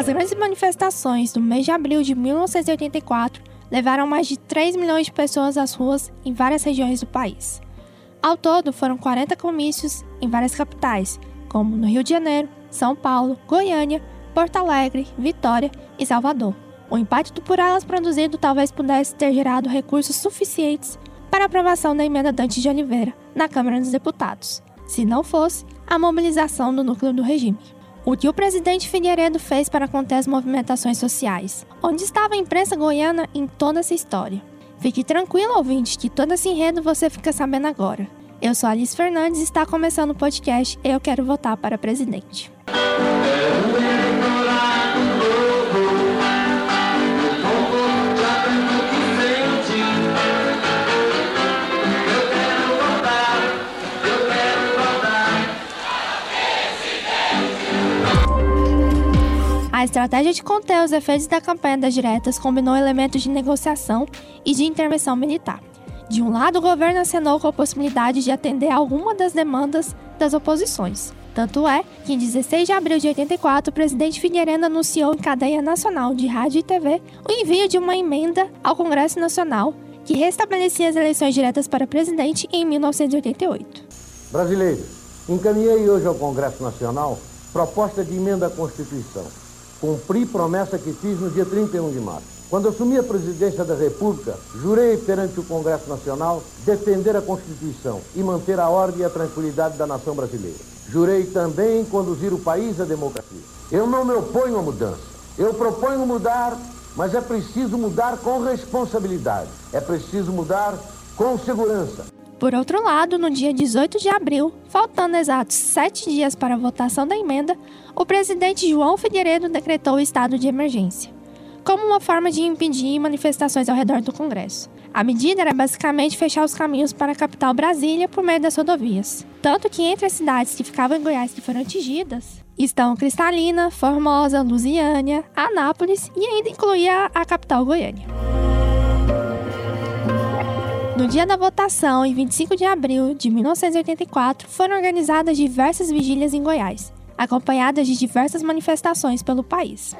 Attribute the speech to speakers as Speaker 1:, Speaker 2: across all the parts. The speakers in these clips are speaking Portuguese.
Speaker 1: As grandes manifestações do mês de abril de 1984 levaram mais de 3 milhões de pessoas às ruas em várias regiões do país. Ao todo, foram 40 comícios em várias capitais, como no Rio de Janeiro, São Paulo, Goiânia, Porto Alegre, Vitória e Salvador. O impacto por elas produzido talvez pudesse ter gerado recursos suficientes para a aprovação da emenda Dante de Oliveira na Câmara dos Deputados, se não fosse a mobilização do núcleo do regime. O que o presidente Figueiredo fez para conter as movimentações sociais? Onde estava a imprensa goiana em toda essa história? Fique tranquilo, ouvinte, que todo esse enredo você fica sabendo agora. Eu sou Alice Fernandes e está começando o podcast Eu Quero Votar para Presidente. A estratégia de conter os efeitos da campanha das diretas combinou elementos de negociação e de intervenção militar. De um lado, o governo acenou com a possibilidade de atender alguma das demandas das oposições. Tanto é que, em 16 de abril de 84, o presidente Figueiredo anunciou em cadeia nacional de rádio e TV o envio de uma emenda ao Congresso Nacional que restabelecia as eleições diretas para presidente em 1988.
Speaker 2: Brasileiros, encaminhei hoje ao Congresso Nacional proposta de emenda à Constituição Cumpri promessa que fiz no dia 31 de março. Quando assumi a presidência da República, jurei perante o Congresso Nacional defender a Constituição e manter a ordem e a tranquilidade da nação brasileira. Jurei também conduzir o país à democracia. Eu não me oponho à mudança. Eu proponho mudar, mas é preciso mudar com responsabilidade. É preciso mudar com segurança.
Speaker 1: Por outro lado, no dia 18 de abril, faltando exatos sete dias para a votação da emenda, o presidente João Figueiredo decretou o estado de emergência, como uma forma de impedir manifestações ao redor do Congresso. A medida era basicamente fechar os caminhos para a capital Brasília por meio das rodovias. Tanto que entre as cidades que ficavam em Goiás que foram atingidas estão Cristalina, Formosa, Lusiânia, Anápolis e ainda incluía a capital Goiânia. No dia da votação, em 25 de abril de 1984, foram organizadas diversas vigílias em Goiás, acompanhadas de diversas manifestações pelo país.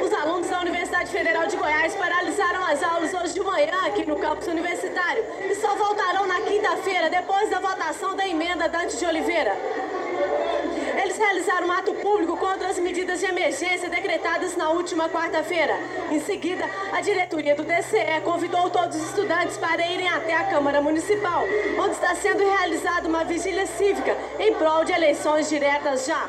Speaker 3: Os alunos da Universidade Federal de Goiás paralisaram as aulas hoje de manhã aqui no campus universitário e só voltarão na quinta-feira, depois da votação da emenda Dante de Oliveira. Eles realizaram um ato público contra as medidas de emergência decretadas na última quarta-feira. Em seguida, a diretoria do DCE convidou todos os estudantes para irem até a Câmara Municipal, onde está sendo realizada uma vigília cívica em prol de eleições diretas já.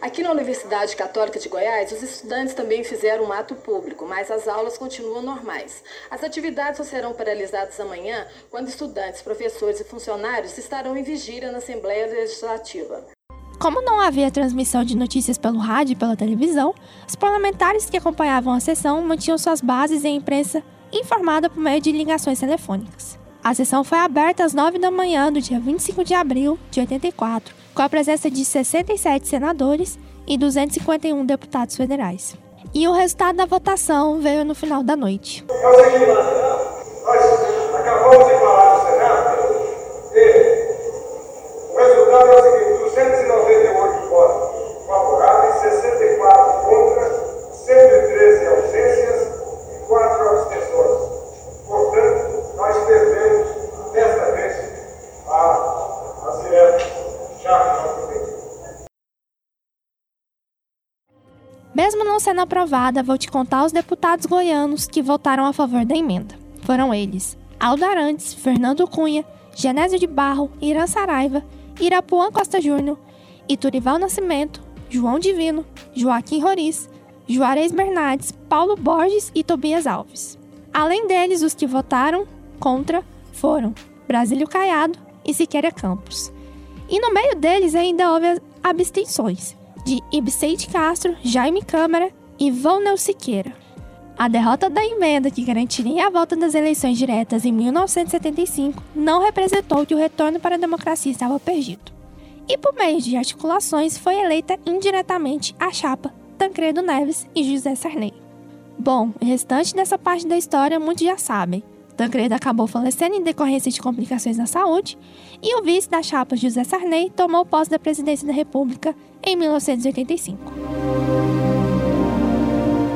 Speaker 3: Aqui na Universidade Católica de Goiás, os estudantes também fizeram um ato público, mas as aulas continuam normais. As atividades só serão paralisadas amanhã, quando estudantes, professores e funcionários estarão em vigília na Assembleia Legislativa.
Speaker 1: Como não havia transmissão de notícias pelo rádio e pela televisão, os parlamentares que acompanhavam a sessão mantinham suas bases em imprensa informada por meio de ligações telefônicas. A sessão foi aberta às 9 da manhã do dia 25 de abril de 84, com a presença de 67 senadores e 251 deputados federais. E o resultado da votação veio no final da noite.
Speaker 4: É o seguinte, nós acabamos de falar no Senado e o resultado é o seguinte. 298 votos favoráveis, 64 contra, 113 ausências e 4 abstenções. Portanto, nós perdemos, desta vez, a, as diretas já
Speaker 1: Mesmo não sendo aprovada, vou te contar os deputados goianos que votaram a favor da emenda. Foram eles: Aldo Arantes, Fernando Cunha, Genésio de Barro, Irã Saraiva, Irapuã Costa Júnior, Iturival Nascimento, João Divino, Joaquim Roriz, Juarez Bernardes, Paulo Borges e Tobias Alves. Além deles, os que votaram contra foram Brasílio Caiado e Siqueira Campos. E no meio deles ainda houve abstenções de Ibseite Castro, Jaime Câmara e Vônel Siqueira. A derrota da emenda que garantiria a volta das eleições diretas em 1975 não representou que o retorno para a democracia estava perdido. E por meio de articulações foi eleita indiretamente a chapa Tancredo Neves e José Sarney. Bom, o restante dessa parte da história muitos já sabem. Tancredo acabou falecendo em decorrência de complicações na saúde e o vice da chapa José Sarney tomou posse da presidência da República em 1985.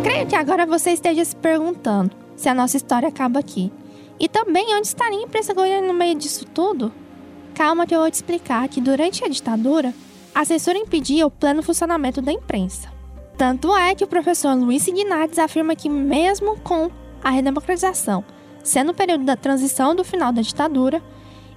Speaker 1: Creio que agora você esteja se perguntando se a nossa história acaba aqui. E também onde estaria a imprensa goiana no meio disso tudo? Calma que eu vou te explicar que durante a ditadura, a censura impedia o pleno funcionamento da imprensa. Tanto é que o professor Luiz Signades afirma que mesmo com a redemocratização, sendo o período da transição do final da ditadura,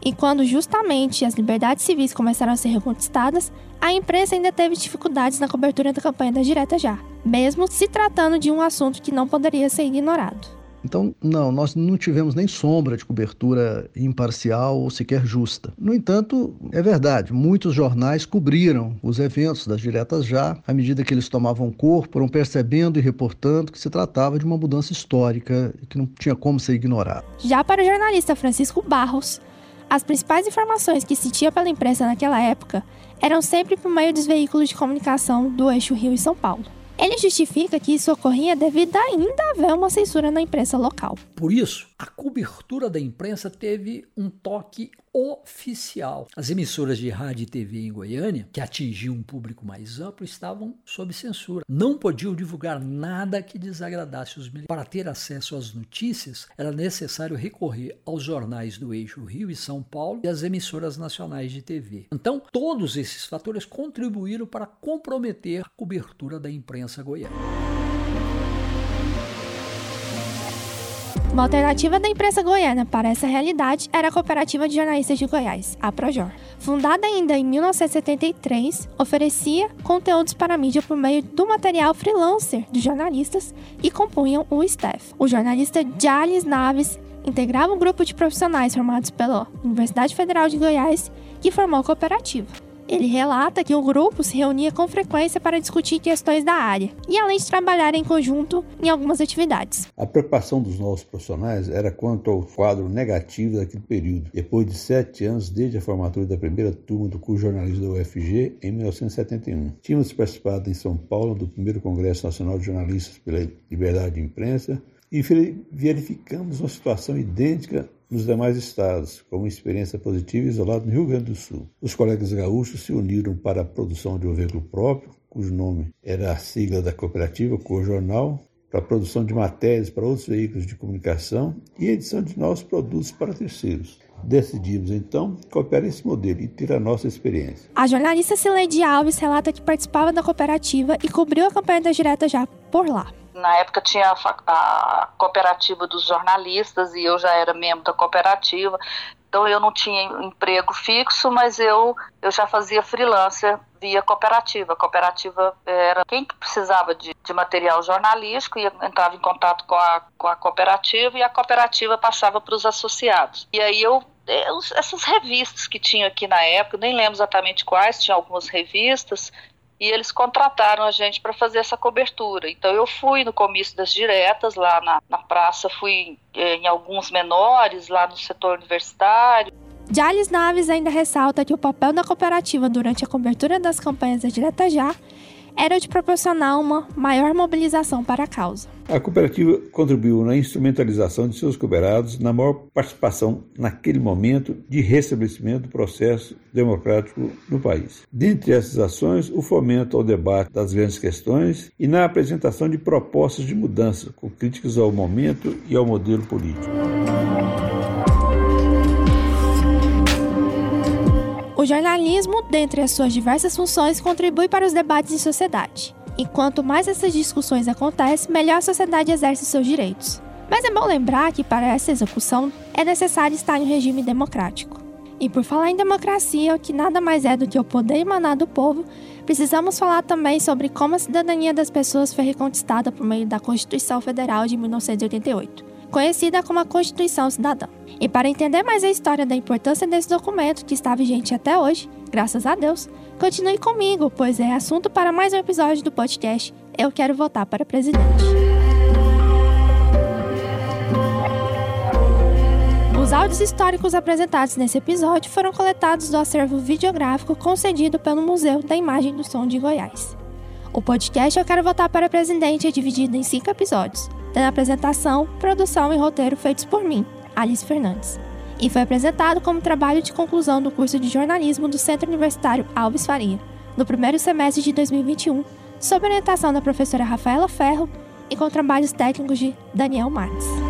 Speaker 1: e quando justamente as liberdades civis começaram a ser reconquistadas, a imprensa ainda teve dificuldades na cobertura da campanha da direta já, mesmo se tratando de um assunto que não poderia ser ignorado.
Speaker 5: Então, não, nós não tivemos nem sombra de cobertura imparcial ou sequer justa. No entanto, é verdade, muitos jornais cobriram os eventos das diretas já, à medida que eles tomavam corpo, foram percebendo e reportando que se tratava de uma mudança histórica que não tinha como ser ignorada.
Speaker 1: Já para o jornalista Francisco Barros, as principais informações que se tinha pela imprensa naquela época eram sempre por meio dos veículos de comunicação do eixo Rio e São Paulo. Ele justifica que isso ocorria devido ainda haver uma censura na imprensa local.
Speaker 6: Por isso, a cobertura da imprensa teve um toque oficial. As emissoras de rádio e TV em Goiânia, que atingiam um público mais amplo, estavam sob censura. Não podiam divulgar nada que desagradasse os militares. Para ter acesso às notícias, era necessário recorrer aos jornais do eixo Rio e São Paulo e às emissoras nacionais de TV. Então, todos esses fatores contribuíram para comprometer a cobertura da imprensa goiana.
Speaker 1: Uma alternativa da imprensa goiana para essa realidade era a Cooperativa de Jornalistas de Goiás, a Projor. Fundada ainda em 1973, oferecia conteúdos para a mídia por meio do material freelancer dos jornalistas e compunham o staff. O jornalista Jales Naves integrava um grupo de profissionais formados pela Universidade Federal de Goiás que formou a cooperativa. Ele relata que o grupo se reunia com frequência para discutir questões da área e, além de trabalhar em conjunto em algumas atividades.
Speaker 7: A preocupação dos novos profissionais era quanto ao quadro negativo daquele período, depois de sete anos desde a formatura da primeira turma do curso jornalismo da UFG em 1971. Tínhamos participado em São Paulo do primeiro Congresso Nacional de Jornalistas pela Liberdade de Imprensa e verificamos uma situação idêntica nos demais estados, como experiência positiva isolada no Rio Grande do Sul. Os colegas gaúchos se uniram para a produção de veículo próprio, cujo nome era a sigla da cooperativa, Cor Jornal, para a produção de matérias para outros veículos de comunicação e edição de novos produtos para terceiros. Decidimos então copiar esse modelo e ter a nossa experiência.
Speaker 1: A jornalista Cileide Alves relata que participava da cooperativa e cobriu a campanha da direta já por lá.
Speaker 8: Na época tinha a, a cooperativa dos jornalistas e eu já era membro da cooperativa. Então eu não tinha emprego fixo, mas eu, eu já fazia freelancer via cooperativa. A cooperativa era quem precisava de, de material jornalístico entrava em contato com a, com a cooperativa e a cooperativa passava para os associados. E aí eu essas revistas que tinha aqui na época, nem lembro exatamente quais, tinha algumas revistas, e eles contrataram a gente para fazer essa cobertura. Então eu fui no comício das diretas lá na, na praça, fui eh, em alguns menores lá no setor universitário.
Speaker 1: Jales Naves ainda ressalta que o papel da cooperativa durante a cobertura das campanhas da Direta Já era de proporcionar uma maior mobilização para a causa.
Speaker 7: A cooperativa contribuiu na instrumentalização de seus cooperados na maior participação naquele momento de restabelecimento do processo democrático no país. Dentre essas ações, o fomento ao debate das grandes questões e na apresentação de propostas de mudança, com críticas ao momento e ao modelo político.
Speaker 1: O jornalismo, dentre as suas diversas funções, contribui para os debates em sociedade. E quanto mais essas discussões acontecem, melhor a sociedade exerce seus direitos. Mas é bom lembrar que para essa execução é necessário estar em um regime democrático. E por falar em democracia, que nada mais é do que o poder emanar do povo, precisamos falar também sobre como a cidadania das pessoas foi reconquistada por meio da Constituição Federal de 1988 conhecida como a Constituição Cidadã. E para entender mais a história da importância desse documento, que está vigente até hoje, graças a Deus, continue comigo, pois é assunto para mais um episódio do podcast Eu Quero Votar para Presidente. Os áudios históricos apresentados nesse episódio foram coletados do acervo videográfico concedido pelo Museu da Imagem do Som de Goiás. O podcast Eu Quero Votar para Presidente é dividido em cinco episódios, apresentação, produção e roteiro feitos por mim, Alice Fernandes, e foi apresentado como trabalho de conclusão do curso de jornalismo do Centro Universitário Alves Faria, no primeiro semestre de 2021, sob orientação da professora Rafaela Ferro e com trabalhos técnicos de Daniel Marques.